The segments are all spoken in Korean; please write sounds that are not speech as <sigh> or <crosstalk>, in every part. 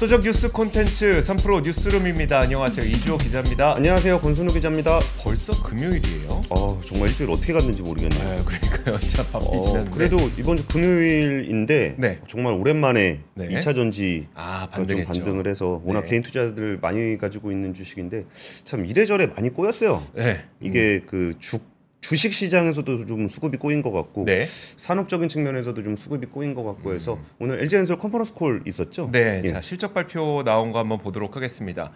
압도적 뉴스 콘텐츠 3프로 뉴스룸입니다. 안녕하세요. 이주호 기자입니다. 안녕하세요. 권순우 기자입니다. 벌써 금요일이에요. 어, 정말 일주일 어떻게 갔는지 모르겠네요. 네, 그러니까요. <laughs> 자, 바삐 어, 지났는데. 그래도 이번 주 금요일인데 네. 정말 오랜만에 네. 2차 전지 아, 좀. 반등을 해서 워낙 네. 개인 투자들 많이 가지고 있는 주식인데 참 이래저래 많이 꼬였어요. 네. 이게 그 주, 주식 시장에서도 좀 수급이 꼬인 것 같고 네. 산업적인 측면에서도 좀 수급이 꼬인 것 같고 해서 오늘 LG엔솔 conference call 있었죠? 음. 네, 예. 자 실적 발표 나온 거 한번 보도록 하겠습니다.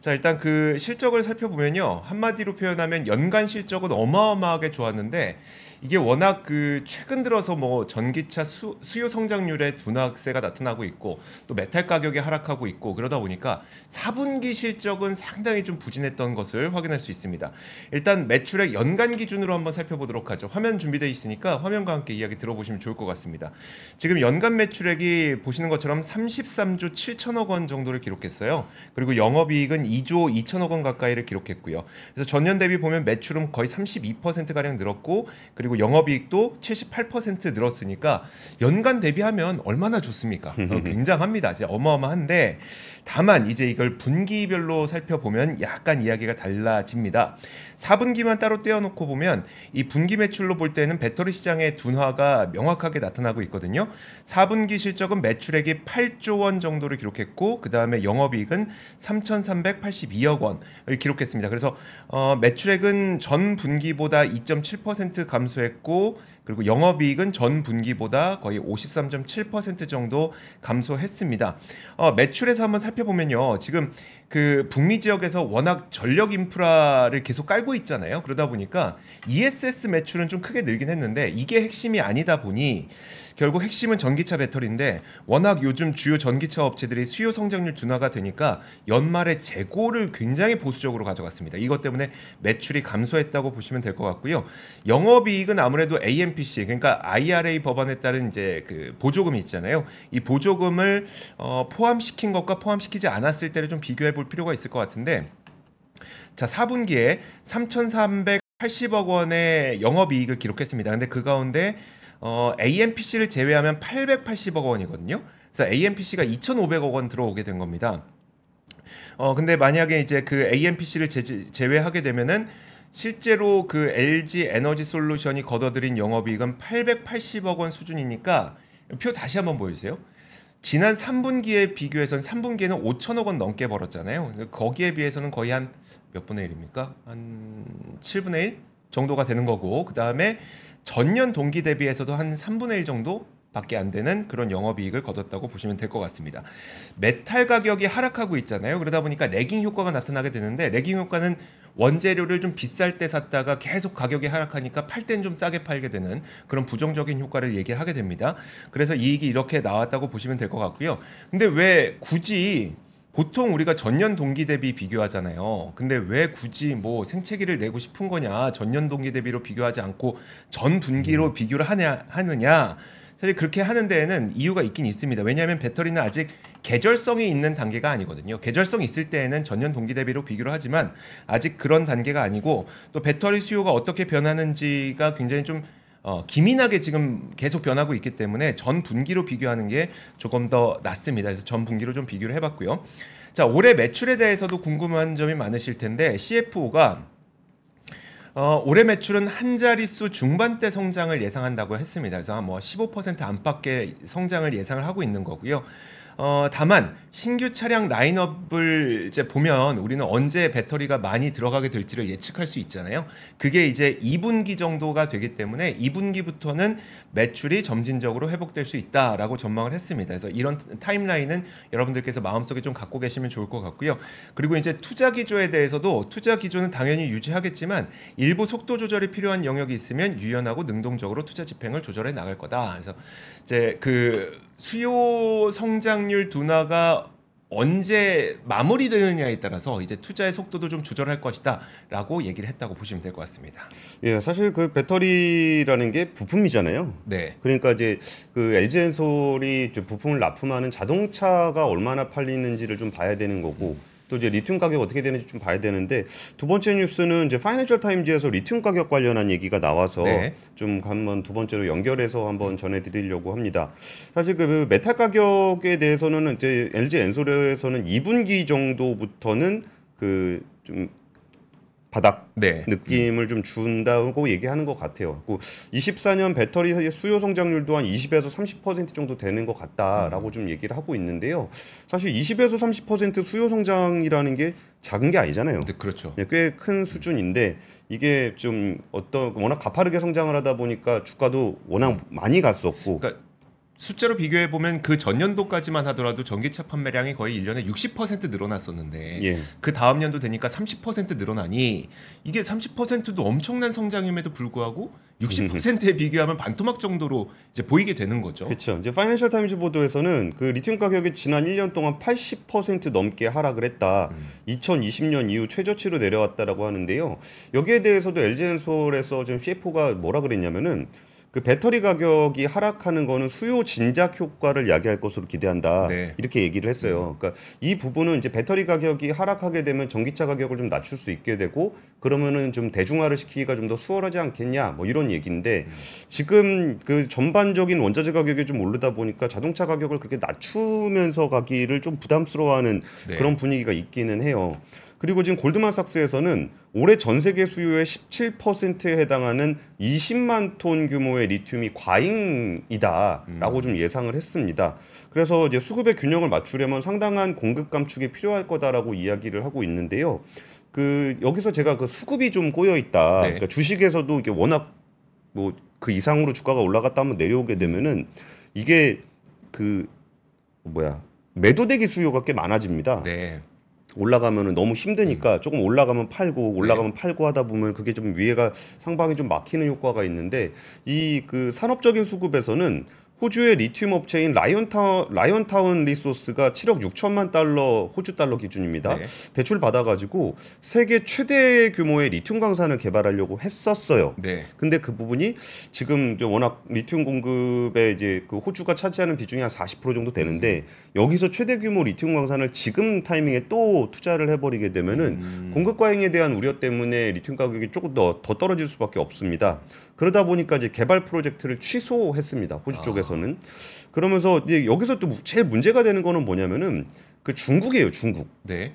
자 일단 그 실적을 살펴보면요 한마디로 표현하면 연간 실적은 어마어마하게 좋았는데 이게 워낙 그 최근 들어서 뭐 전기차 수, 수요 성장률의 둔화세가 나타나고 있고 또 메탈 가격이 하락하고 있고 그러다 보니까 4분기 실적은 상당히 좀 부진했던 것을 확인할 수 있습니다. 일단 매출액 연간 기준으로 한번 살펴보도록 하죠. 화면 준비되어 있으니까 화면과 함께 이야기 들어보시면 좋을 것 같습니다. 지금 연간 매출액이 보시는 것처럼 33조 7천억 원 정도를 기록했어요. 그리고 영업이익은 2조 2천억 원 가까이를 기록했고요. 그래서 전년 대비 보면 매출은 거의 32% 가량 늘었고 그리고 영업이익도 78% 늘었으니까 연간 대비하면 얼마나 좋습니까? 어, <laughs> 굉장합니다. 진짜 어마어마한데 다만 이제 이걸 분기별로 살펴보면 약간 이야기가 달라집니다. 4분기만 따로 떼어놓고 보면 이 분기 매출로 볼 때는 배터리 시장의 둔화가 명확하게 나타나고 있거든요. 4분기 실적은 매출액이 8조 원 정도를 기록했고 그 다음에 영업이익은 3,382억 원을 기록했습니다. 그래서 어, 매출액은 전 분기보다 2.7% 감소 했고 그리고 영업이익은 전 분기보다 거의 53.7% 정도 감소했습니다. 어, 매출에서 한번 살펴보면요, 지금 그 북미 지역에서 워낙 전력 인프라를 계속 깔고 있잖아요. 그러다 보니까 ESS 매출은 좀 크게 늘긴 했는데 이게 핵심이 아니다 보니 결국 핵심은 전기차 배터리인데 워낙 요즘 주요 전기차 업체들이 수요 성장률 둔화가 되니까 연말에 재고를 굉장히 보수적으로 가져갔습니다. 이것 때문에 매출이 감소했다고 보시면 될 것 같고요. 영업이익은 아무래도 AMPC 그러니까 IRA 법안에 따른 이제 그 보조금이 있잖아요. 이 보조금을 어, 포함시킨 것과 포함시키지 않았을 때를 좀 비교해 볼 필요가 있을 것 같은데 자 4분기에 3,380억 원의 영업이익을 기록했습니다. 근데 그 가운데 어, AMPC를 제외하면 880억 원이거든요. 그래서 AMPC가 2,500억 원 들어오게 된 겁니다. 어 근데 만약에 이제 그 AMPC를 제, 제외하게 되면은 실제로 그 LG 에너지 솔루션이 거둬들인 영업이익은 880억 원 수준이니까 표 다시 한번 보여주세요. 지난 3분기에 비교해서는 3분기에는 5천억 원 넘게 벌었잖아요. 거기에 비해서는 거의 한 몇 분의 1입니까? 한 7분의 1 정도가 되는 거고 그 다음에 전년 동기 대비해서도 한 3분의 1 정도 밖에 안 되는 그런 영업이익을 거뒀다고 보시면 될 것 같습니다. 메탈 가격이 하락하고 있잖아요. 그러다 보니까 lagging 효과가 나타나게 되는데 lagging 효과는 원재료를 좀 비쌀 때 샀다가 계속 가격이 하락하니까 팔 땐 좀 싸게 팔게 되는 그런 부정적인 효과를 얘기를 하게 됩니다. 그래서 이익이 이렇게 나왔다고 보시면 될 것 같고요. 근데 왜 굳이 보통 우리가 전년 동기 대비 비교하잖아요. 근데 왜 굳이 뭐 생채기를 내고 싶은 거냐? 전년 동기 대비로 비교하지 않고 전 분기로 비교를 하냐 하느냐? 사실 그렇게 하는 데에는 이유가 있긴 있습니다. 왜냐하면 배터리는 아직 계절성이 있는 단계가 아니거든요. 계절성 있을 때에는 전년 동기 대비로 비교를 하지만 아직 그런 단계가 아니고 또 배터리 수요가 어떻게 변하는지가 굉장히 좀 어, 기민하게 지금 계속 변하고 있기 때문에 전 분기로 비교하는 게 조금 더 낫습니다. 그래서 전 분기로 좀 비교를 해봤고요. 자 올해 매출에 대해서도 궁금한 점이 많으실 텐데 CFO가 어, 올해 매출은 한 자릿수 중반대 성장을 예상한다고 했습니다. 그래서 뭐 15% 안팎의 성장을 예상을 하고 있는 거고요. 어, 다만 신규 차량 라인업을 이제 보면 우리는 언제 배터리가 많이 들어가게 될지를 예측할 수 있잖아요. 그게 이제 2분기 정도가 되기 때문에 2분기부터는 매출이 점진적으로 회복될 수 있다라고 전망을 했습니다. 그래서 이런 타임라인은 여러분들께서 마음속에 좀 갖고 계시면 좋을 것 같고요. 그리고 이제 투자 기조에 대해서도 투자 기조는 당연히 유지하겠지만 일부 속도 조절이 필요한 영역이 있으면 유연하고 능동적으로 투자 집행을 조절해 나갈 거다. 그래서 이제 그 수요 성장률 둔화가 언제 마무리되느냐에 따라서 이제 투자의 속도도 좀 조절할 것이다라고 얘기를 했다고 보시면 될 것 같습니다. 예, 사실 그 배터리라는 게 부품이잖아요. 네. 그러니까 이제 그 LG엔솔이 이제 부품을 납품하는 자동차가 얼마나 팔리는지를 좀 봐야 되는 거고 또 이제 리튬 가격 어떻게 되는지 좀 봐야 되는데 두 번째 뉴스는 이제 파이낸셜 타임즈에서 리튬 가격 관련한 얘기가 나와서 네. 좀 한번 두 번째로 연결해서 한번 전해드리려고 합니다. 사실 그 메탈 가격에 대해서는 이제 LG 엔솔에서는 2분기 정도부터는 그 좀 바닥 네. 느낌을 좀 준다고 얘기하는 것 같아요. 그 24년 배터리 수요 성장률도 한 20에서 30% 정도 되는 것 같다라고 좀 얘기를 하고 있는데요. 사실 20에서 30% 수요 성장이라는 게 작은 게 아니잖아요. 네, 그렇죠. 꽤큰 수준인데 이게 좀 어떤 워낙 가파르게 성장을 하다 보니까 주가도 워낙 많이 갔었고 그러니까 숫자로 비교해 보면 그 전년도까지만 하더라도 전기차 판매량이 거의 1년에 60% 늘어났었는데 예. 그 다음 년도 되니까 30% 늘어나니 이게 30%도 엄청난 성장임에도 불구하고 60%에 비교하면 반토막 정도로 이제 보이게 되는 거죠. 그렇죠. 이제 파이낸셜 타임즈 보도에서는 그 리튬 가격이 지난 1년 동안 80% 넘게 하락을 했다. 2020년 이후 최저치로 내려왔다라고 하는데요. 여기에 대해서도 LG엔솔에서 지금 CFO가 뭐라 그랬냐면은 그 배터리 가격이 하락하는 거는 수요 진작 효과를 야기할 것으로 기대한다. 네. 이렇게 얘기를 했어요. 그러니까 이 부분은 이제 배터리 가격이 하락하게 되면 전기차 가격을 좀 낮출 수 있게 되고 그러면은 좀 대중화를 시키기가 좀 더 수월하지 않겠냐. 뭐 이런 얘기인데 지금 그 전반적인 원자재 가격이 좀 오르다 보니까 자동차 가격을 그렇게 낮추면서 가기를 좀 부담스러워하는 네. 그런 분위기가 있기는 해요. 그리고 지금 골드만삭스에서는 올해 전 세계 수요의 17%에 해당하는 20만 톤 규모의 리튬이 과잉이다라고 좀 예상을 했습니다. 그래서 이제 수급의 균형을 맞추려면 상당한 공급 감축이 필요할 거다라고 이야기를 하고 있는데요. 그 여기서 제가 그 수급이 좀 꼬여 있다. 네. 그러니까 주식에서도 이게 워낙 뭐 그 이상으로 주가가 올라갔다 한번 내려오게 되면은 이게 그 뭐야 매도대기 수요가 꽤 많아집니다. 네. 올라가면은 너무 힘드니까 음. 조금 올라가면 팔고 네. 올라가면 팔고 하다 보면 그게 좀 위에가 상방이 좀 막히는 효과가 있는데 이 그 산업적인 수급에서는 호주의 리튬 업체인 라이언타운 라이언타운 리소스가 7억 6천만 달러 호주 달러 기준입니다. 네. 대출 받아가지고 세계 최대 규모의 리튬 광산을 개발하려고 했었어요. 네. 근데 그 부분이 지금 워낙 리튬 공급에 이제 그 호주가 차지하는 비중이 한 40% 정도 되는데 여기서 최대 규모 리튬 광산을 지금 타이밍에 또 투자를 해버리게 되면은 음. 공급 과잉에 대한 우려 때문에 리튬 가격이 조금 더, 더 떨어질 수밖에 없습니다. 그러다 보니까 이제 개발 프로젝트를 취소했습니다. 호주 아. 쪽에서는. 그러면서 이제 여기서 또 제일 문제가 되는 거는 뭐냐면은 그 중국이에요, 중국. 네.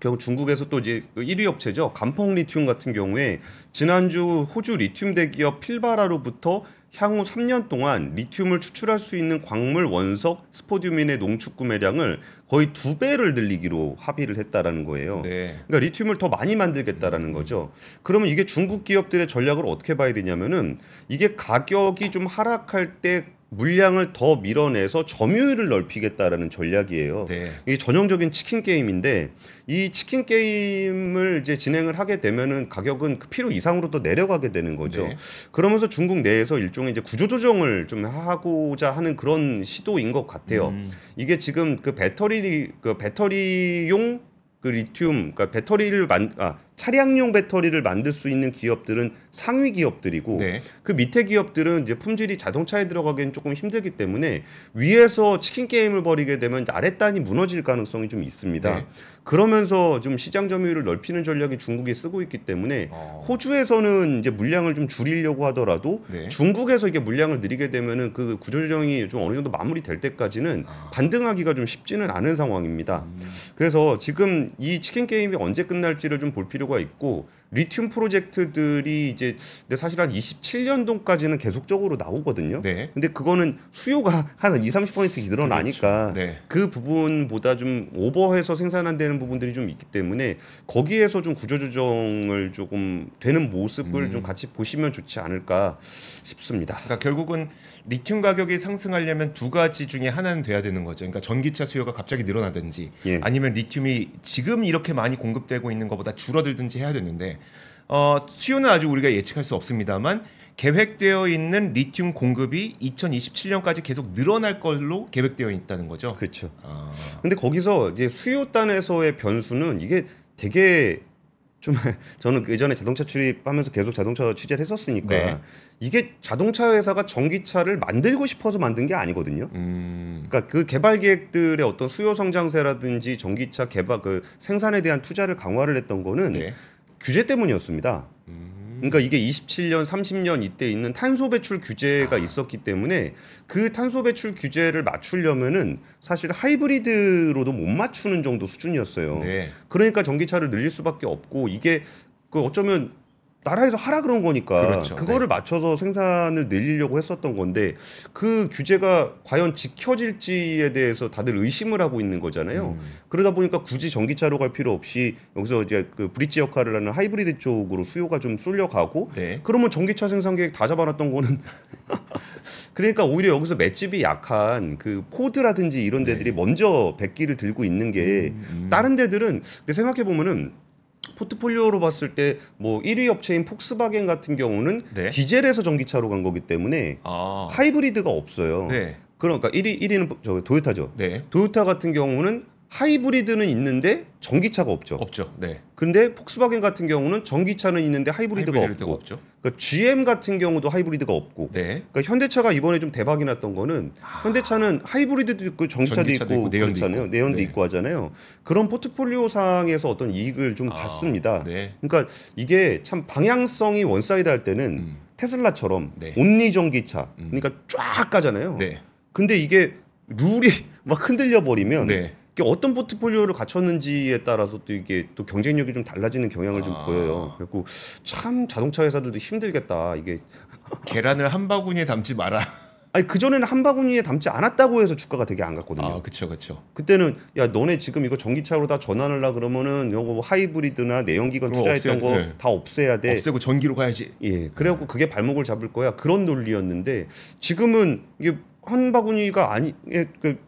결국 중국에서 또 이제 그 1위 업체죠. 감펑 리튬 같은 경우에 지난주 호주 리튬 대기업 필바라로부터 향후 3년 동안 리튬을 추출할 수 있는 광물 원석 스포디움인의 농축 구매량을 거의 두 배를 늘리기로 합의를 했다라는 거예요. 네. 그러니까 리튬을 더 많이 만들겠다라는 거죠. 그러면 이게 중국 기업들의 전략을 어떻게 봐야 되냐면은 이게 가격이 좀 하락할 때 물량을 더 밀어내서 점유율을 넓히겠다라는 전략이에요. 네. 이게 전형적인 치킨 게임인데 이 치킨 게임을 이제 진행을 하게 되면은 가격은 그 필요 이상으로 또 내려가게 되는 거죠. 네. 그러면서 중국 내에서 일종의 이제 구조 조정을 좀 하고자 하는 그런 시도인 것 같아요. 음. 이게 지금 그 배터리 그 배터리용 그 리튬 그러니까 배터리를 만 아, 차량용 배터리를 만들 수 있는 기업들은 상위 기업들이고 네. 그 밑에 기업들은 이제 품질이 자동차에 들어가기엔 조금 힘들기 때문에 위에서 치킨 게임을 벌이게 되면 아랫단이 무너질 가능성이 좀 있습니다. 네. 그러면서 좀 시장 점유율을 넓히는 전략이 중국이 쓰고 있기 때문에 어. 호주에서는 이제 물량을 좀 줄이려고 하더라도 네. 중국에서 이게 물량을 늘리게 되면은 그 구조조정이 좀 어느 정도 마무리될 때까지는 아. 반등하기가 좀 쉽지는 않은 상황입니다. 그래서 지금 이 치킨 게임이 언제 끝날지를 좀 볼 필요 가 있고 리튬 프로젝트들이 이제 근데 사실 한 27년도까지는 계속적으로 나오거든요. 네. 근데 그거는 수요가 한 2, 30% 늘어나니까 그렇죠. 네. 그 부분보다 좀 오버해서 생산 안 되는 부분들이 좀 있기 때문에 거기에서 좀 구조 조정을 조금 되는 모습을 음. 좀 같이 보시면 좋지 않을까 싶습니다. 그러니까 결국은 리튬 가격이 상승하려면 두 가지 중에 하나는 돼야 되는 거죠. 그러니까 전기차 수요가 갑자기 늘어나든지 예. 아니면 리튬이 지금 이렇게 많이 공급되고 있는 것보다 줄어들든지 해야 되는데 어, 수요는 아직 우리가 예측할 수 없습니다만 계획되어 있는 리튬 공급이 2027년까지 계속 늘어날 걸로 계획되어 있다는 거죠. 그렇죠. 아, 근데 거기서 이제 수요 단에서의 변수는 이게 되게 좀 <laughs> 저는 예전에 자동차 출입하면서 계속 자동차 취재를 했었으니까 네. 이게 자동차 회사가 전기차를 만들고 싶어서 만든 게 아니거든요. 음. 그러니까 그 개발 계획들의 어떤 수요 성장세라든지 전기차 개발 그 생산에 대한 투자를 강화를 했던 거는 네. 규제 때문이었습니다. 음. 그러니까 이게 27년, 30년 이때 있는 탄소 배출 규제가 아. 있었기 때문에 그 탄소 배출 규제를 맞추려면은 사실 하이브리드로도 못 맞추는 정도 수준이었어요. 네. 그러니까 전기차를 늘릴 수밖에 없고 이게 그 어쩌면 나라에서 하라 그런 거니까 그렇죠. 그거를 맞춰서 생산을 늘리려고 했었던 건데 그 규제가 과연 지켜질지에 대해서 다들 의심을 하고 있는 거잖아요. 음. 그러다 보니까 굳이 전기차로 갈 필요 없이 여기서 이제 그 브릿지 역할을 하는 하이브리드 쪽으로 수요가 좀 쏠려가고 네. 그러면 전기차 생산 계획 다 잡아놨던 거는 <laughs> 그러니까 오히려 여기서 맷집이 약한 그 포드라든지 이런 데들이 먼저 백기를 들고 있는 게 네. 음, 음. 다른 데들은 근데 생각해 보면은 포트폴리오로 봤을 때 뭐 1위 업체인 폭스바겐 같은 경우는 네. 디젤에서 전기차로 간 거기 때문에 아. 하이브리드가 없어요. 네. 그러니까 1위 1위는 저 도요타죠. 네. 도요타 같은 경우는 하이브리드는 있는데 전기차가 없죠. 없죠. 네. 근데 폭스바겐 같은 경우는 전기차는 있는데 하이브리드가, 하이브리드가 없고, 없죠. 그러니까 GM 같은 경우도 하이브리드가 없고, 네. 그러니까 현대차가 이번에 좀 대박이 났던 거는 현대차는 하이브리드도 있고 전기차도, 아. 전기차도 있고, 있고, 내연도 그렇잖아요. 있고. 내연도 네. 있고 하잖아요. 그런 포트폴리오 상에서 어떤 이익을 좀 아, 봤습니다. 네. 그러니까 이게 참 방향성이 one side 할 때는 음. 테슬라처럼 네. only 전기차, 음. 그러니까 쫙 가잖아요. 네. 근데 이게 룰이 <laughs> 막 흔들려 버리면 네. 이게 어떤 포트폴리오를 갖췄는지에 따라서 또 이게 또 경쟁력이 좀 달라지는 경향을 좀 아. 보여요. 그리고 참 자동차 회사들도 힘들겠다. 이게 계란을 한 바구니에 담지 마라. 아니 그 전에는 한 바구니에 담지 않았다고 해서 주가가 되게 안 갔거든요. 아, 그렇죠. 그렇죠. 그때는 야 너네 지금 이거 전기차로 다 전환하려 그러면은 뭐 하이브리드나 내연기관 투자했던 없애야- 거 네. 다 없애야 돼. 없애고 전기로 가야지. 예, 그래갖고 그게 발목을 잡을 거야 그런 논리였는데 지금은 이게 한 바구니가 아니 예, 그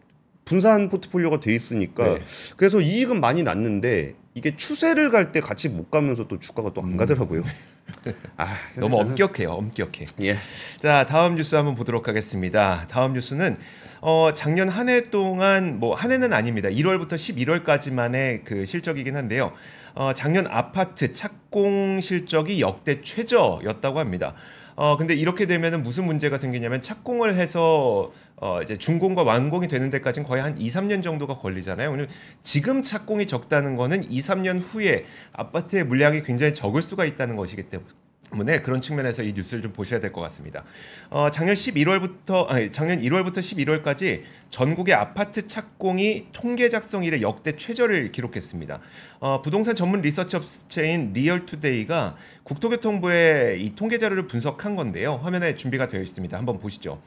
분산 포트폴리오가 돼 있으니까 네. 그래서 이익은 많이 났는데 이게 추세를 갈 때 같이 못 가면서 또 주가가 또안 음. 가더라고요. <laughs> 아 너무 저는- 엄격해요. 엄격해. 예. 자, 다음 뉴스 한번 보도록 하겠습니다. 다음 뉴스는 어, 작년 한 해 동안 뭐 한 해는 아닙니다. 1월부터 11월까지만의 그 실적이긴 한데요. 어, 작년 아파트 착공 실적이 역대 최저였다고 합니다. 어, 근데 이렇게 되면은 무슨 문제가 생기냐면 착공을 해서 어, 이제 준공과 완공이 되는 데까지는 거의 한 2, 3년 정도가 걸리잖아요. 오늘 지금 착공이 적다는 거는 2, 3년 후에 아파트의 물량이 굉장히 적을 수가 있다는 것이기 때문에 때문에 그런 측면에서 이 뉴스를 좀 보셔야 될 것 같습니다. 어, 작년 11월부터 아니 작년 1월부터 11월까지 전국의 아파트 착공이 통계 작성 이래 역대 최저를 기록했습니다. 어, 부동산 전문 리서치 업체인 리얼투데이가 국토교통부의 이 통계 자료를 분석한 건데요. 화면에 준비가 되어 있습니다. 한번 보시죠.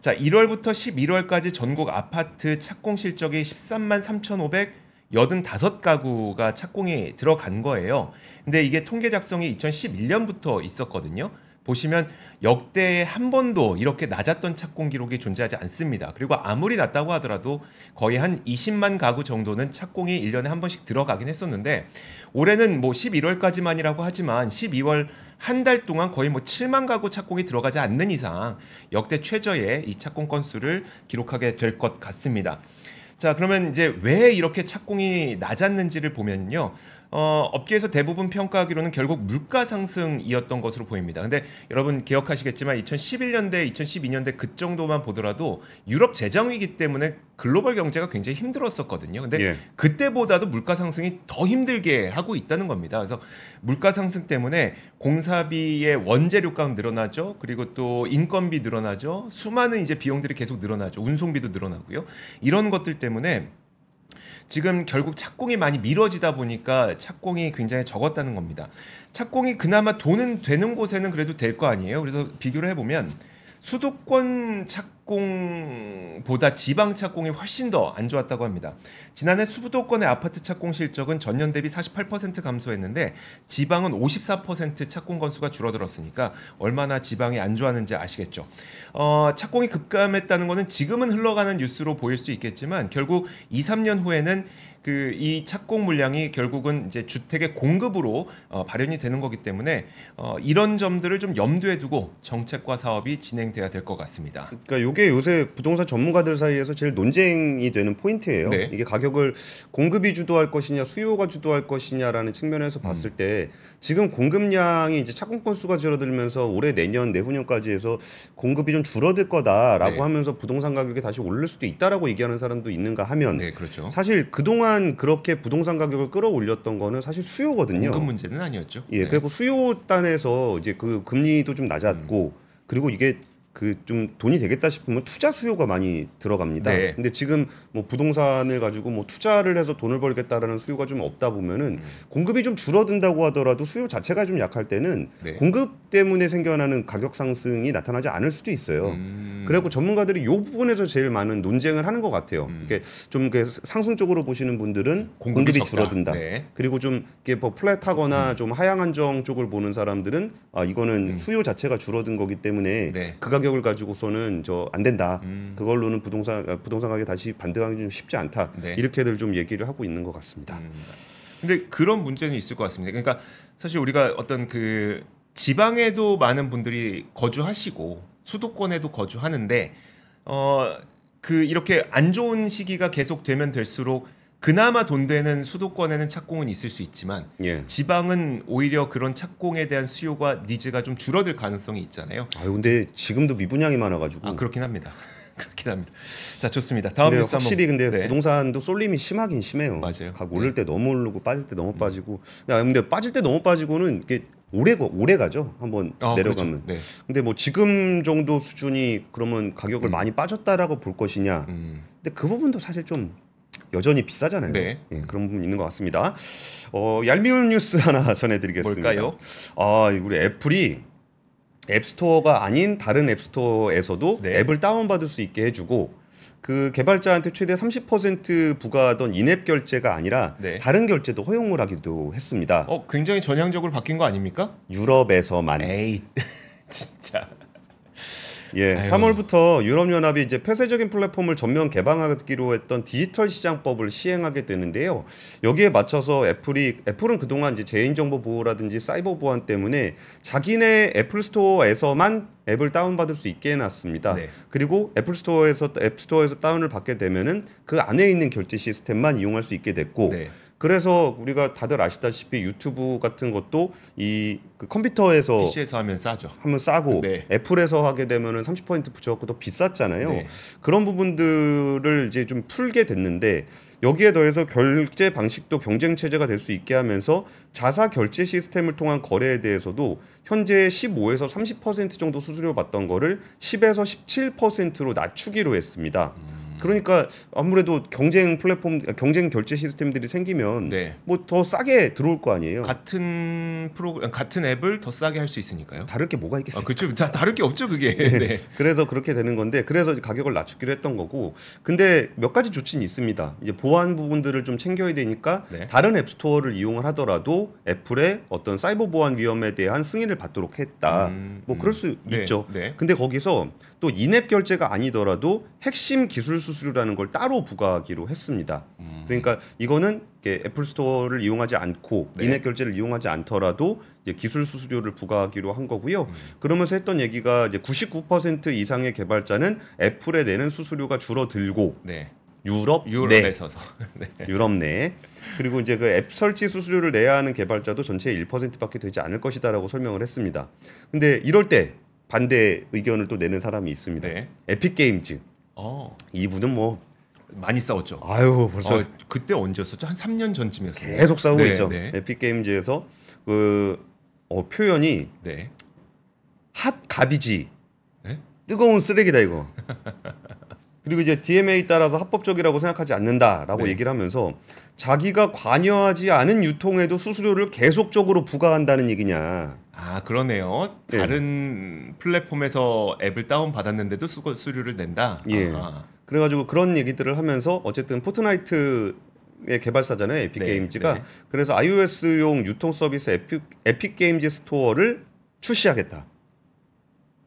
자, 1월부터 11월까지 전국 아파트 착공 실적이 13만 3,500 85가구가 착공이 들어간 거예요. 근데 이게 통계 작성이 2011년부터 있었거든요. 보시면 역대 한 번도 이렇게 낮았던 착공 기록이 존재하지 않습니다. 그리고 아무리 낮다고 하더라도 거의 한 20만 가구 정도는 착공이 1년에 한 번씩 들어가긴 했었는데 올해는 뭐 11월까지만이라고 하지만 12월 한 달 동안 거의 뭐 7만 가구 착공이 들어가지 않는 이상 역대 최저의 이 착공 건수를 기록하게 될 것 같습니다. 자, 그러면 이제 왜 이렇게 착공이 낮았는지를 보면요. 어, 업계에서 대부분 평가하기로는 결국 물가 상승이었던 것으로 보입니다. 근데 여러분 기억하시겠지만 2011년대, 2012년대 그 정도만 보더라도 유럽 재정 위기 때문에 글로벌 경제가 굉장히 힘들었었거든요. 근데 예. 그때보다도 물가 상승이 더 힘들게 하고 있다는 겁니다. 그래서 물가 상승 때문에 공사비의 원재료값 늘어나죠. 그리고 또 인건비 늘어나죠. 수많은 이제 비용들이 계속 늘어나죠. 운송비도 늘어나고요. 이런 것들 때문에 지금 결국 착공이 많이 미뤄지다 보니까 착공이 굉장히 적었다는 겁니다. 착공이 그나마 돈은 되는 곳에는 그래도 될 거 아니에요. 그래서 비교를 해보면 수도권 착 공보다 지방 착공이 훨씬 더 안 좋았다고 합니다. 지난해 수도권의 아파트 착공 실적은 전년 대비 48% 감소했는데 지방은 54% 착공 건수가 줄어들었으니까 얼마나 지방이 안 좋았는지 아시겠죠. 어, 착공이 급감했다는 것은 지금은 흘러가는 뉴스로 보일 수 있겠지만 결국 2, 3년 후에는 그 이 착공 물량이 결국은 이제 주택의 공급으로 어, 발현이 되는 거기 때문에 어, 이런 점들을 좀 염두에 두고 정책과 사업이 진행돼야 될 것 같습니다. 그러니까 요게 요새 부동산 전문가들 사이에서 제일 논쟁이 되는 포인트예요. 네. 이게 가격을 공급이 주도할 것이냐 수요가 주도할 것이냐라는 측면에서 봤을 음. 때 지금 공급량이 이제 착공 건수가 줄어들면서 올해 내년 내후년까지 해서 공급이 좀 줄어들 거다라고 네. 하면서 부동산 가격이 다시 오를 수도 있다라고 얘기하는 사람도 있는가 하면 네, 그렇죠. 사실 그동안 그렇게 부동산 가격을 끌어올렸던 거는 사실 수요거든요. 공급 문제는 아니었죠. 예, 네. 그리고 수요 단에서 이제 그 금리도 좀 낮았고 음. 그리고 이게 그 좀 돈이 되겠다 싶으면 투자 수요가 많이 들어갑니다. 네. 근데 지금 뭐 부동산을 가지고 뭐 투자를 해서 돈을 벌겠다라는 수요가 좀 없다 보면은 음. 공급이 좀 줄어든다고 하더라도 수요 자체가 좀 약할 때는 네. 공급 때문에 생겨나는 가격 상승이 나타나지 않을 수도 있어요. 음. 그래갖고 전문가들이 이 부분에서 제일 많은 논쟁을 하는 것 같아요. 음. 이게 좀 이렇게 상승적으로 보시는 분들은 공급이 공급이, 적다. 줄어든다. 네. 그리고 좀 이게 뭐 플랫하거나 좀 하향 안정 쪽을 보는 사람들은 아 이거는 음. 수요 자체가 줄어든 거기 때문에 네. 그 가격 을 가지고서는 저 안 된다. 음. 그걸로는 부동산 아, 부동산 가격이 다시 반등하기 좀 쉽지 않다. 네. 이렇게들 좀 얘기를 하고 있는 것 같습니다. 음. 근데 그런 문제는 있을 것 같습니다. 그러니까 사실 우리가 어떤 그 지방에도 많은 분들이 거주하시고 수도권에도 거주하는데 어 그 이렇게 안 좋은 시기가 계속 되면 될수록 그나마 돈 되는 수도권에는 착공은 있을 수 있지만 예. 지방은 오히려 그런 착공에 대한 수요가 니즈가 좀 줄어들 가능성이 있잖아요. 아유 근데 지금도 미분양이 많아가지고. 아 그렇긴 합니다. <laughs> 그렇긴 합니다. 자 좋습니다. 다음 뉴스 확실히 근데 네. 부동산도 쏠림이 심하긴 심해요. 맞아요. 각 네. 오를 때 너무 오르고 빠질 때 너무 빠지고. 야, 근데 빠질 때 너무 빠지고는 이게 오래 거- 오래 가죠. 한번 아, 내려가면. 그렇죠. 네. 근데 뭐 지금 정도 수준이 그러면 가격을 음. 많이 빠졌다라고 볼 것이냐. 음. 근데 그 부분도 사실 좀 여전히 비싸잖아요. 네. 예, 그런 부분 있는 것 같습니다. 어, 얄미운 뉴스 <laughs> 하나 전해드리겠습니다. 뭘까요? 아, 우리 애플이 앱스토어가 아닌 다른 앱스토어에서도 네. 앱을 다운받을 수 있게 해주고 그 개발자한테 최대 30% 부과하던 인앱 결제가 아니라 네. 다른 결제도 허용을 하기도 했습니다. 어 굉장히 전향적으로 바뀐 거 아닙니까? 유럽에서만. 에이 <laughs> 진짜 예, 아유. 3월부터 유럽연합이 이제 폐쇄적인 플랫폼을 전면 개방하기로 했던 디지털 시장법을 시행하게 되는데요. 여기에 맞춰서 애플이 애플은 그동안 이제 개인정보 보호라든지 사이버 보안 때문에 자기네 애플 스토어에서만 앱을 다운받을 수 있게 해놨습니다. 네. 그리고 애플 스토어에서 앱 스토어에서 다운을 받게 되면은 그 안에 있는 결제 시스템만 이용할 수 있게 됐고 네. 그래서 우리가 다들 아시다시피 유튜브 같은 것도 이 그 컴퓨터에서 PC에서 하면 싸죠. 하면 싸고 네. 애플에서 하게 되면은 30% 붙여갖고 더 비쌌잖아요. 네. 그런 부분들을 이제 좀 풀게 됐는데 여기에 더해서 결제 방식도 경쟁 체제가 될 수 있게 하면서 자사 결제 시스템을 통한 거래에 대해서도 현재 15에서 30% 정도 수수료 받던 거를 10에서 17%로 낮추기로 했습니다. 음. 그러니까 아무래도 경쟁 플랫폼 경쟁 결제 시스템들이 생기면 네. 뭐더 싸게 들어올 거 아니에요. 같은 프로 같은 앱을 더 싸게 할 수 있으니까요. 다를 게 뭐가 아, 있겠어요. 그렇죠. 다 다를 게 없죠, 그게. 네. 그래서 그렇게 되는 건데 그래서 가격을 낮추기로 했던 거고 근데 몇 가지 조치는 있습니다. 이제 보안 부분들을 좀 챙겨야 되니까 네. 다른 앱 스토어를 이용을 하더라도 애플의 어떤 사이버 보안 위험에 대한 승인을 받도록 했다. 음, 뭐 음. 그럴 수 네, 있죠. 네. 근데 거기서 또 인앱 결제가 아니더라도 핵심 기술 수수료라는 걸 따로 부과하기로 했습니다. 음. 그러니까 이거는 애플 스토어를 이용하지 않고 네. 인앱 결제를 이용하지 않더라도 기술 수수료를 부과하기로 한 거고요. 음. 그러면서 했던 얘기가 이제 99% 이상의 개발자는 애플에 내는 수수료가 줄어들고 네. 유럽 내 유럽에서서. <laughs> 네. 유럽 내 그리고 이제 그 앱 설치 수수료를 내야 하는 개발자도 전체의 1%밖에 되지 않을 것이다라고 설명을 했습니다. 근데 이럴 때 반대 의견을 또 내는 사람이 있습니다. 네. 에픽 게임즈 어. 이분은 뭐 많이 싸웠죠. 아유 벌써 어, 그때 언제였었죠? 한 3년 전쯤이었어요. 계속 싸우고 네, 있죠. 네. 에픽 게임즈에서 그 어, 표현이 네. hot garbage 네? 뜨거운 쓰레기다 이거. <laughs> 그리고 이제 DMA 따라서 합법적이라고 생각하지 않는다라고 네. 얘기를 하면서 자기가 관여하지 않은 유통에도 수수료를 계속적으로 부과한다는 얘기냐. 아 그러네요. 네. 다른 플랫폼에서 앱을 다운 받았는데도 수, 수수료를 낸다. 예. 아하. 그래가지고 그런 얘기들을 하면서 어쨌든 포트나이트 의 개발사잖아요 에픽 네, 게임즈가 네. 그래서 iOS용 유통 서비스 에픽, 에픽 게임즈 스토어를 출시하겠다.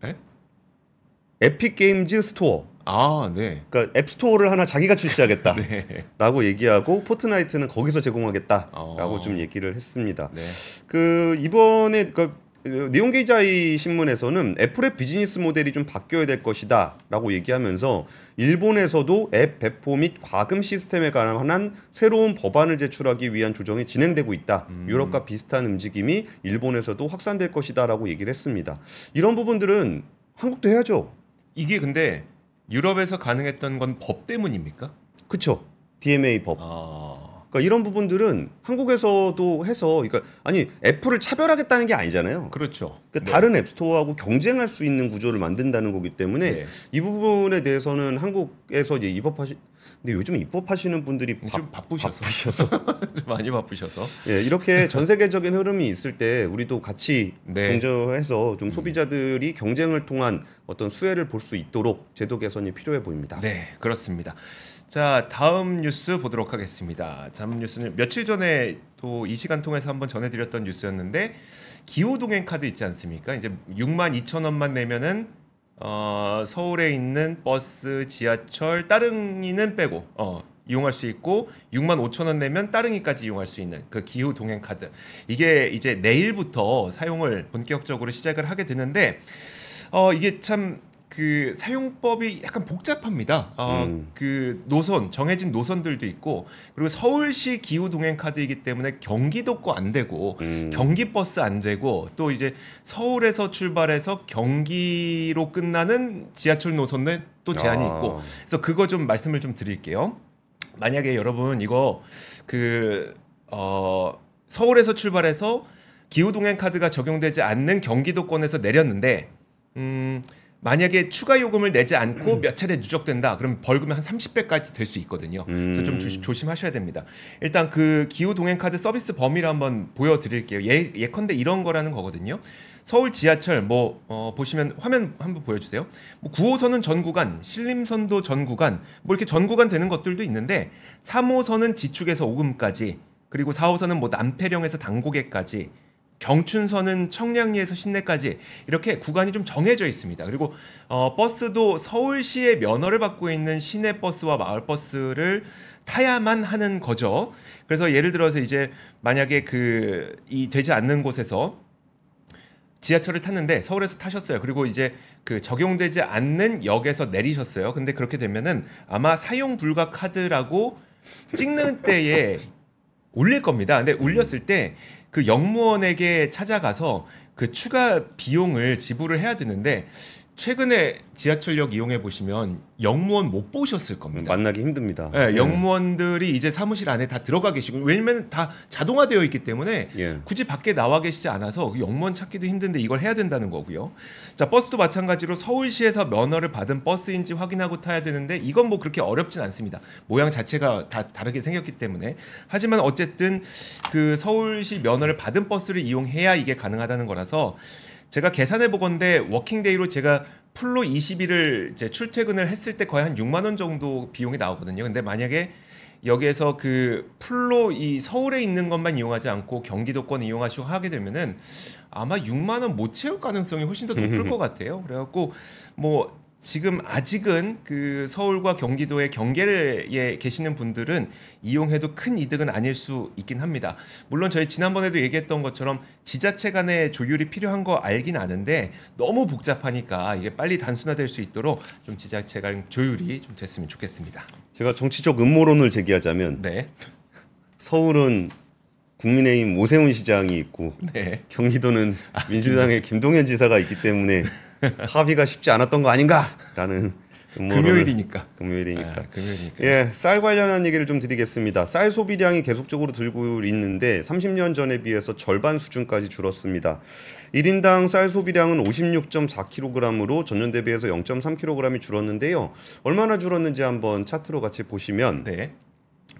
에? 에픽 게임즈 스토어. 아 네. 그러니까 앱 스토어를 하나 자기가 출시하겠다라고 <laughs> 네. 얘기하고 포트나이트는 거기서 제공하겠다라고 어. 좀 얘기를 했습니다. 네. 그 이번에 그그 니온게이자이 신문에서는 애플의 비즈니스 모델이 좀 바뀌어야 될 것이다라고 얘기하면서 일본에서도 앱 배포 및 과금 시스템에 관한 새로운 법안을 제출하기 위한 조정이 진행되고 있다. 유럽과 비슷한 움직임이 일본에서도 확산될 것이다라고 얘기를 했습니다. 이런 부분들은 한국도 해야죠. 이게 근데 유럽에서 가능했던 건 법 때문입니까? 그쵸? DMA 법. 아. 그러니까 이런 부분들은 한국에서도 해서 그러니까 아니 애플을 차별하겠다는 게 아니잖아요. 그렇죠. 그러니까 다른 앱스토어하고 경쟁할 수 있는 구조를 만든다는 거기 때문에 네. 이 부분에 대해서는 한국에서 이제 입법하시 근데 요즘 입법하시는 분들이 바, 좀 바쁘셔서 바쁘셔서 <laughs> 좀 많이 바쁘셔서 예, 이렇게 전 세계적인 흐름이 있을 때 우리도 같이 네. 경쟁해서 좀 소비자들이 경쟁을 통한 어떤 수혜를 볼 수 있도록 제도 개선이 필요해 보입니다. 네 그렇습니다. 자 다음 뉴스 보도록 하겠습니다. 다음 뉴스는 며칠 전에 또 이 시간 통해서 한번 전해드렸던 뉴스였는데 기후 동행 카드 있지 않습니까? 이제 6만 2천 원만 내면은 어, 서울에 있는 버스, 지하철, 따릉이는 빼고 어, 이용할 수 있고 6만 5천 원 내면 따릉이까지 이용할 수 있는 그 기후 동행 카드 이게 이제 내일부터 사용을 본격적으로 시작을 하게 되는데 어 이게 참 그 사용법이 약간 복잡합니다. 어, 음. 그 노선 정해진 노선들도 있고 그리고 서울시 기후 동행 카드이기 때문에 경기도 거 안 되고 음. 경기 버스 안 되고 또 이제 서울에서 출발해서 경기로 끝나는 지하철 노선은 또 제한이 아. 있고 그래서 그거 좀 말씀을 좀 드릴게요. 만약에 여러분 이거 그 어, 서울에서 출발해서 기후 동행 카드가 적용되지 않는 경기도권에서 내렸는데 음 만약에 추가 요금을 내지 않고 몇 차례 누적된다. 그럼 벌금이 한 30배까지 될 수 있거든요. 그래서 좀 음. 조, 조심하셔야 됩니다. 일단 그 기후 동행 카드 서비스 범위를 한번 보여 드릴게요. 예, 예컨대 이런 거라는 거거든요. 서울 지하철 뭐 어, 보시면 화면 한번 보여주세요. 뭐 9호선은 전 구간, 신림선도 전 구간, 뭐 이렇게 전 구간 되는 것들도 있는데 3호선은 지축에서 오금까지, 그리고 4호선은 뭐 남태령에서 당고개까지, 경춘선은 청량리에서 신내까지 이렇게 구간이 좀 정해져 있습니다. 그리고 어, 버스도 서울시의 면허를 받고 있는 시내 버스와 마을 버스를 타야만 하는 거죠. 그래서 예를 들어서 이제 만약에 그 이 되지 않는 곳에서 지하철을 탔는데 서울에서 타셨어요. 그리고 이제 그 적용되지 않는 역에서 내리셨어요. 근데 그렇게 되면은 아마 사용 불가 카드라고 찍는 <laughs> 때에 올릴 겁니다. 근데 올렸을 때 그 영무원에게 찾아가서 그 추가 비용을 지불을 해야 되는데 최근에 지하철역 이용해 보시면 영무원 못 보셨을 겁니다. 만나기 힘듭니다. 예, 영무원들이 이제 사무실 안에 다 들어가 계시고 왜냐면 다 자동화되어 있기 때문에 예. 굳이 밖에 나와 계시지 않아서 그 영무원 찾기도 힘든데 이걸 해야 된다는 거고요. 자 버스도 마찬가지로 서울시에서 면허를 받은 버스인지 확인하고 타야 되는데 이건 뭐 그렇게 어렵진 않습니다. 모양 자체가 다 다르게 생겼기 때문에 하지만 어쨌든 그 서울시 면허를 받은 버스를 이용해야 이게 가능하다는 거라서 제가 계산해 보건데 working day로 제가 full로 20일을 이제 출퇴근을 했을 때 거의 한 6만 원 정도 비용이 나오거든요. 근데 만약에 여기에서 그 full로 이 서울에 있는 것만 이용하지 않고 경기도권 이용하시고 하게 되면은 아마 6만 원 못 채울 가능성이 훨씬 더 높을 <laughs> 것 같아요. 그래갖고 뭐 지금 아직은 그 서울과 경기도의 경계에 계시는 분들은 이용해도 큰 이득은 아닐 수 있긴 합니다. 물론 저희 지난번에도 얘기했던 것처럼 지자체 간의 조율이 필요한 거 알긴 아는데 너무 복잡하니까 이게 빨리 단순화될 수 있도록 좀 지자체 간 조율이 좀 됐으면 좋겠습니다. 제가 정치적 음모론을 제기하자면 네. 서울은 국민의힘 오세훈 시장이 있고 네. 경기도는 민주당의 김동연 지사가 있기 때문에 <laughs> <laughs> 합의가 쉽지 않았던 거 아닌가라는 금요일이니까. 금요일이니까. 아, 금요일이니까. 예, 쌀 관련한 얘기를 좀 드리겠습니다. 쌀 소비량이 계속적으로 들고 있는데 30년 전에 비해서 절반 수준까지 줄었습니다. 1인당 쌀 소비량은 56.4kg으로 전년 대비해서 0.3kg이 줄었는데요. 얼마나 줄었는지 한번 차트로 같이 보시면 네.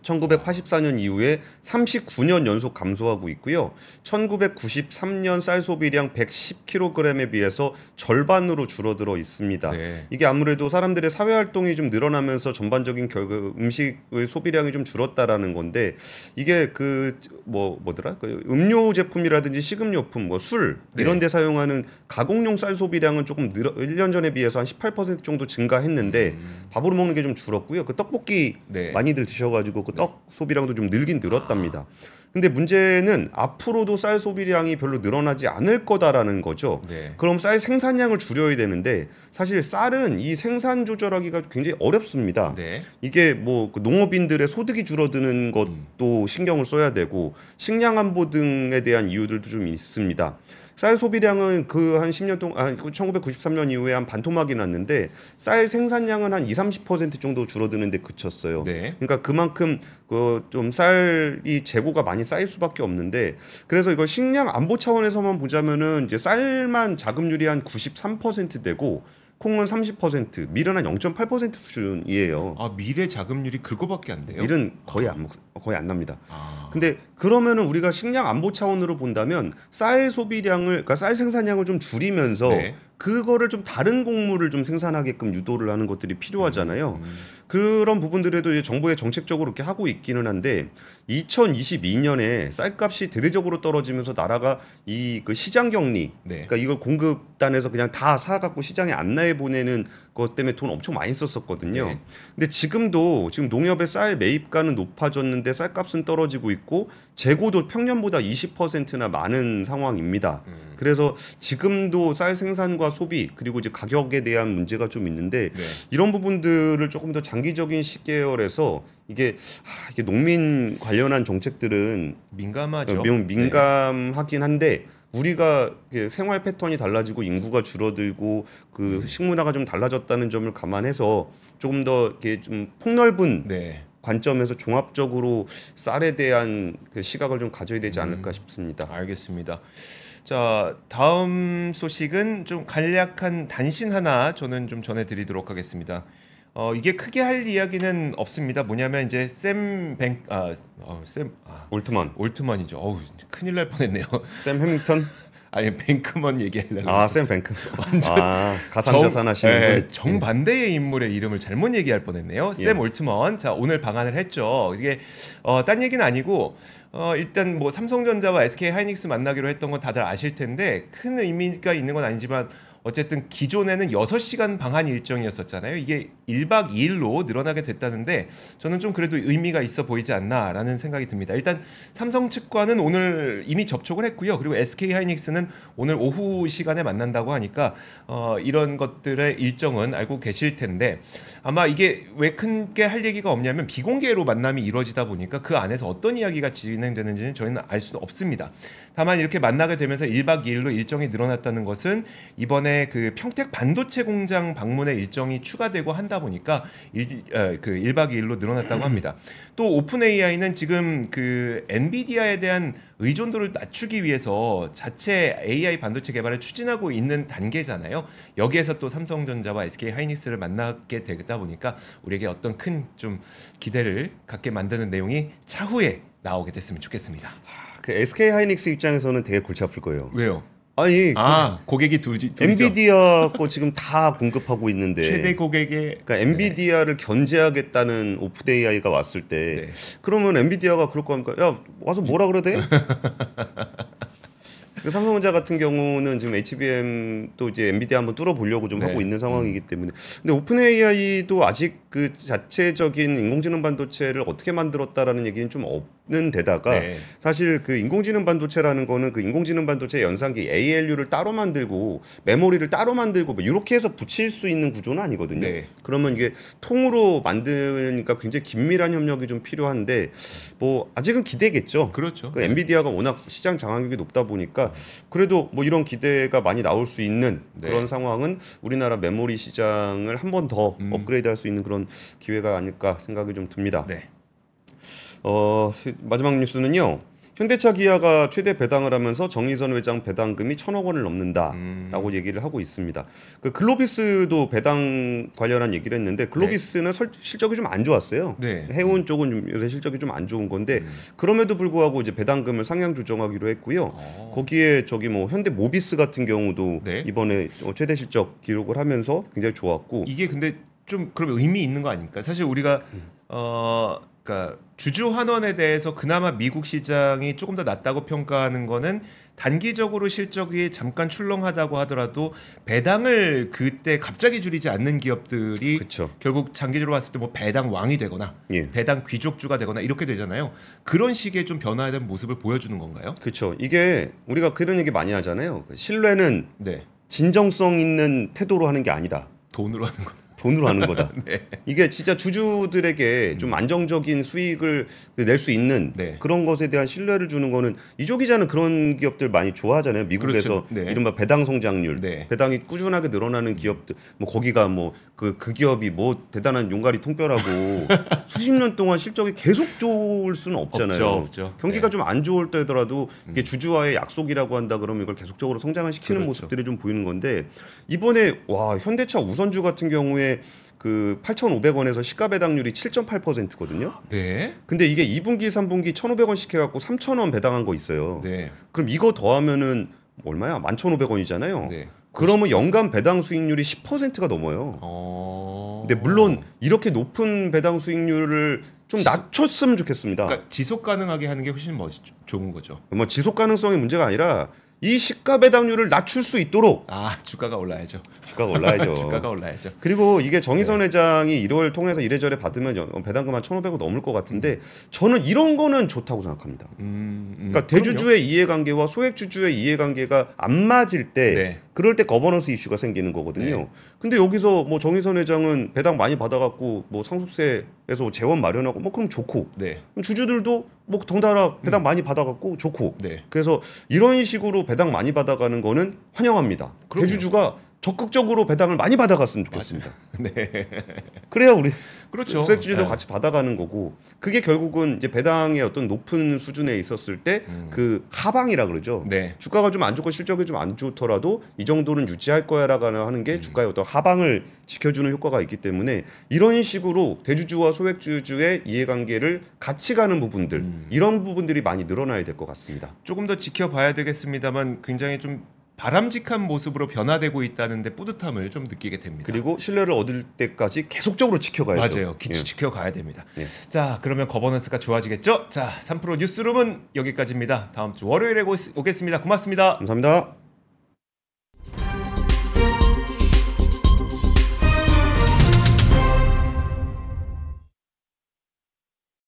1984년 이후에 39년 연속 감소하고 있고요. 1993년 쌀 소비량 110kg에 비해서 절반으로 줄어들어 있습니다. 네. 이게 아무래도 사람들의 사회 활동이 좀 늘어나면서 전반적인 결, 그 음식의 소비량이 좀 줄었다라는 건데 이게 그 뭐 뭐더라? 그 음료 제품이라든지 식음료품, 뭐술 네. 이런 데 사용하는 가공용 쌀 소비량은 조금 늘어 1년 전에 비해서 한 18% 정도 증가했는데 밥으로 먹는 게 좀 줄었고요. 그 떡볶이 네. 많이들 드셔 가지고 그떡 소비량도 좀 늘긴 늘었답니다. 근데 문제는 앞으로도 쌀 소비량이 별로 늘어나지 않을 거다라는 거죠. 네. 그럼 쌀 생산량을 줄여야 되는데 사실 쌀은 이 생산 조절하기가 굉장히 어렵습니다. 네. 이게 뭐 그 농업인들의 소득이 줄어드는 것도 신경을 써야 되고 식량 안보 등에 대한 이유들도 좀 있습니다. 쌀 소비량은 그 한 10년 동안 아, 1993년 이후에 한 반토막이 났는데 쌀 생산량은 한 2, 30% 정도 줄어드는데 그쳤어요. 네. 그러니까 그만큼 그 좀 쌀이 재고가 많이 쌓일 수밖에 없는데 그래서 이거 식량 안보 차원에서만 보자면은 이제 쌀만 자급률이 한 93% 되고 콩은 30%, 밀은 한 0.8% 수준이에요. 아 미래 자금률이 그거밖에 안 돼요. 밀은 거의 안 먹, 거의 안 납니다. 아. 근데 그러면은 우리가 식량 안보 차원으로 본다면 쌀 소비량을 그러니까 쌀 생산량을 좀 줄이면서 네. 그거를 좀 다른 곡물을 좀 생산하게끔 유도를 하는 것들이 필요하잖아요. 음. 그런 부분들에도 정부의 정책적으로 이렇게 하고 있기는 한데 2022년에 쌀값이 대대적으로 떨어지면서 나라가 이 그 시장 격리 네. 그러니까 이걸 공급단에서 그냥 다 사갖고 시장에 안내해 보내는 것 때문에 돈 엄청 많이 썼었거든요. 네. 근데 지금도 지금 농협의 쌀 매입가는 높아졌는데 쌀값은 떨어지고 있고 재고도 평년보다 20%나 많은 상황입니다. 음. 그래서 지금도 쌀 생산과 소비 그리고 이제 가격에 대한 문제가 좀 있는데 네. 이런 부분들을 조금 더 장기적인 시계열에서 이게 하, 이게 농민 관련한 정책들은 민감하죠. 명 민감하긴 한데 우리가 생활 패턴이 달라지고 인구가 줄어들고 그 식문화가 좀 달라졌다는 점을 감안해서 조금 더 이렇게 좀 폭넓은 네. 네. 관점에서 종합적으로 쌀에 대한 그 시각을 좀 가져야 되지 음. 않을까 싶습니다. 알겠습니다. 자 다음 소식은 좀 간략한 단신 하나 저는 좀 전해드리도록 하겠습니다. 어 이게 크게 할 이야기는 없습니다. 뭐냐면 이제 샘뱅 아샘 아, 올트먼, 올트먼이죠. 어우 큰일 날 뻔했네요. <laughs> 샘 해밍턴, 아니 뱅크먼 얘기하려고. 아. 샘 뱅크. <laughs> 완전 아, 가상자산 하시는 예, 분. 정반대의 인물의 이름을 잘못 얘기할 뻔했네요. 예. 샘 올트먼. 자 오늘 방한을 했죠. 이게 어, 딴 얘기는 아니고 어, 일단 뭐 삼성전자와 SK 하이닉스 만나기로 했던 건 다들 아실 텐데 큰 의미가 있는 건 아니지만 어쨌든 기존에는 6시간 방한 일정이었었잖아요. 이게 1박 2일로 늘어나게 됐다는데 저는 좀 그래도 의미가 있어 보이지 않나라는 생각이 듭니다. 일단 삼성 측과는 오늘 이미 접촉을 했고요. 그리고 SK 하이닉스는 오늘 오후 시간에 만난다고 하니까 어, 이런 것들의 일정은 알고 계실 텐데 아마 이게 왜 크게 할 얘기가 없냐면 비공개로 만남이 이루어지다 보니까 그 안에서 어떤 이야기가 진행되는지는 저희는 알 수는 없습니다. 다만 이렇게 만나게 되면서 1박 2일로 일정이 늘어났다는 것은 이번에 그 평택 반도체 공장 방문의 일정이 추가되고 한다 보니까 일, 어, 그 1박 2일로 늘어났다고 합니다. 또 오픈 AI는 지금 그 엔비디아에 대한 의존도를 낮추기 위해서 자체 AI 반도체 개발을 추진하고 있는 단계잖아요. 여기에서 또 삼성전자와 SK 하이닉스를 만나게 되다 보니까 우리에게 어떤 큰 좀 기대를 갖게 만드는 내용이 차후에 나오게 됐으면 좋겠습니다. 그 SK 하이닉스 입장에서는 되게 골치 아플 거예요. 왜요? 아니 아 고객이 두지 둘이죠. 엔비디아 거 지금 다 공급하고 있는데 최대 고객의 그러니까 엔비디아를 견제하겠다는 오픈 AI가 왔을 때 네. 그러면 엔비디아가 그럴 거 합니까? 야 와서 뭐라 돼? <laughs> 그 삼성전자 같은 경우는 지금 HBM 또 이제 엔비디아 한번 뚫어 보려고 좀 네. 하고 있는 상황이기 때문에 근데 오픈 AI도 아직 그 자체적인 인공지능 반도체를 어떻게 만들었다라는 얘기는 좀 없 는 데다가 네. 사실 그 인공지능 반도체라는 거는 그 인공지능 반도체 연산기 ALU를 따로 만들고 메모리를 따로 만들고 뭐 이렇게 해서 붙일 수 있는 구조는 아니거든요. 네. 그러면 이게 통으로 만드니까 굉장히 긴밀한 협력이 좀 필요한데 뭐 아직은 기대겠죠. 그렇죠. 그 엔비디아가 워낙 시장 장악력이 높다 보니까 그래도 뭐 이런 기대가 많이 나올 수 있는 네. 그런 상황은 우리나라 메모리 시장을 한 번더 음. 업그레이드할 수 있는 그런 기회가 아닐까 생각이 좀 듭니다. 네. 어, 마지막 뉴스는요. 현대차 기아가 최대 배당을 하면서 정의선 회장 배당금이 천억 원을 넘는다라고 음. 얘기를 하고 있습니다. 그 글로비스도 배당 관련한 얘기를 했는데 글로비스는 설- 실적이 좀 안 좋았어요. 네. 해운 쪽은 좀 요새 실적이 좀 안 좋은 건데 음. 그럼에도 불구하고 이제 배당금을 상향 조정하기로 했고요. 어. 거기에 저기 뭐 현대 모비스 같은 경우도 네. 이번에 어, 최대 실적 기록을 하면서 굉장히 좋았고 이게 근데 좀 그럼 의미 있는 거 아닙니까? 사실 우리가 음. 어 그러니까 주주 환원에 대해서 그나마 미국 시장이 조금 더 낫다고 평가하는 거는 단기적으로 실적이 잠깐 출렁하다고 하더라도 배당을 그때 갑자기 줄이지 않는 기업들이 그렇죠. 결국 장기적으로 봤을 때 뭐 배당 왕이 되거나 예. 배당 귀족주가 되거나 이렇게 되잖아요. 그런 식의 좀 변화된 모습을 보여주는 건가요? 그렇죠. 이게 우리가 그런 얘기 많이 하잖아요. 신뢰는 네. 진정성 있는 태도로 하는 게 아니다. 돈으로 하는 거. 돈으로 하는 거다. <laughs> 네. 이게 진짜 주주들에게 좀 안정적인 수익을 낼 수 있는 네. 그런 것에 대한 신뢰를 주는 거는 이조 기자는 그런 기업들 많이 좋아하잖아요. 미국에서 그렇죠. 네. 이른바 배당 성장률, 네. 배당이 꾸준하게 늘어나는 기업들, 뭐 거기가 뭐그그 기업이 뭐 대단한 용가리 통뼈라고 <laughs> 수십 년 동안 실적이 계속 좋을 수는 없잖아요. 없죠, 없죠. 경기가 네. 좀안 좋을 때더라도 이게 주주와의 약속이라고 한다 그러면 이걸 계속적으로 성장을 시키는 그렇죠. 모습들이 좀 보이는 건데 이번에 와 현대차 우선주 같은 경우에 그 8,500원에서 시가 배당률이 7.8%거든요. 네. 근데 이게 2분기, 3분기 1,500원씩 해갖고 3,000원 배당한 거 있어요. 네. 그럼 이거 더하면은 얼마야? 11,500원이잖아요. 네. 그러면 연간 배당 수익률이 10%가 넘어요. 어. 근데 물론 이렇게 높은 배당 수익률을 좀 낮췄으면 좋겠습니다. 그러니까 지속 가능하게 하는 게 훨씬 멋 좋은 거죠. 뭐 지속 가능성이 문제가 아니라 이 시가 배당률을 낮출 수 있도록 아 주가가 올라야죠. 주가가 올라야죠. <laughs> 주가가 올라야죠. 그리고 이게 네. 정의선 회장이 1월 통해서 이래저래 받으면 연- 배당금 한 1,500원 넘을 것 같은데 저는 이런 거는 좋다고 생각합니다. 음, 음, 그러니까 대주주의 이해관계와 소액주주의 이해관계가 안 맞을 때 네. 그럴 때 거버넌스 이슈가 생기는 거거든요. 네. 근데 여기서 뭐 정의선 회장은 배당 많이 받아갖고 뭐 상속세에서 재원 마련하고 뭐 그럼 좋고 네. 주주들도 뭐 덩달아 배당 많이 받아갖고 좋고 네. 그래서 이런 식으로 배당 많이 받아가는 거는 환영합니다. 그럼요. 대주주가 적극적으로 배당을 많이 받아갔으면 좋겠습니다. <laughs> 네. 그래야 우리 그렇죠. 수액주주도 네. 같이 받아가는 거고 그게 결국은 이제 배당의 어떤 높은 수준에 있었을 때그 하방이라 그러죠. 음. 네. 주가가 좀 안 좋고 실적이 좀 안 좋더라도 이 정도는 유지할 거야라고 하는 음. 게 주가의 어떤 하방을 지켜주는 효과가 있기 때문에 이런 식으로 대주주와 소액주주의 이해관계를 같이 가는 부분들 음. 이런 부분들이 많이 늘어나야 될 것 같습니다. 조금 더 지켜봐야 되겠습니다만 굉장히 좀 바람직한 모습으로 변화되고 있다는데 뿌듯함을 좀 느끼게 됩니다. 그리고 신뢰를 얻을 때까지 계속적으로 지켜가야죠. 맞아요. 기, 예. 지켜가야 됩니다. 예. 자, 그러면 거버넌스가 좋아지겠죠? 자, 3프로 뉴스룸은 여기까지입니다. 다음 주 월요일에 고- 오겠습니다. 고맙습니다. 감사합니다.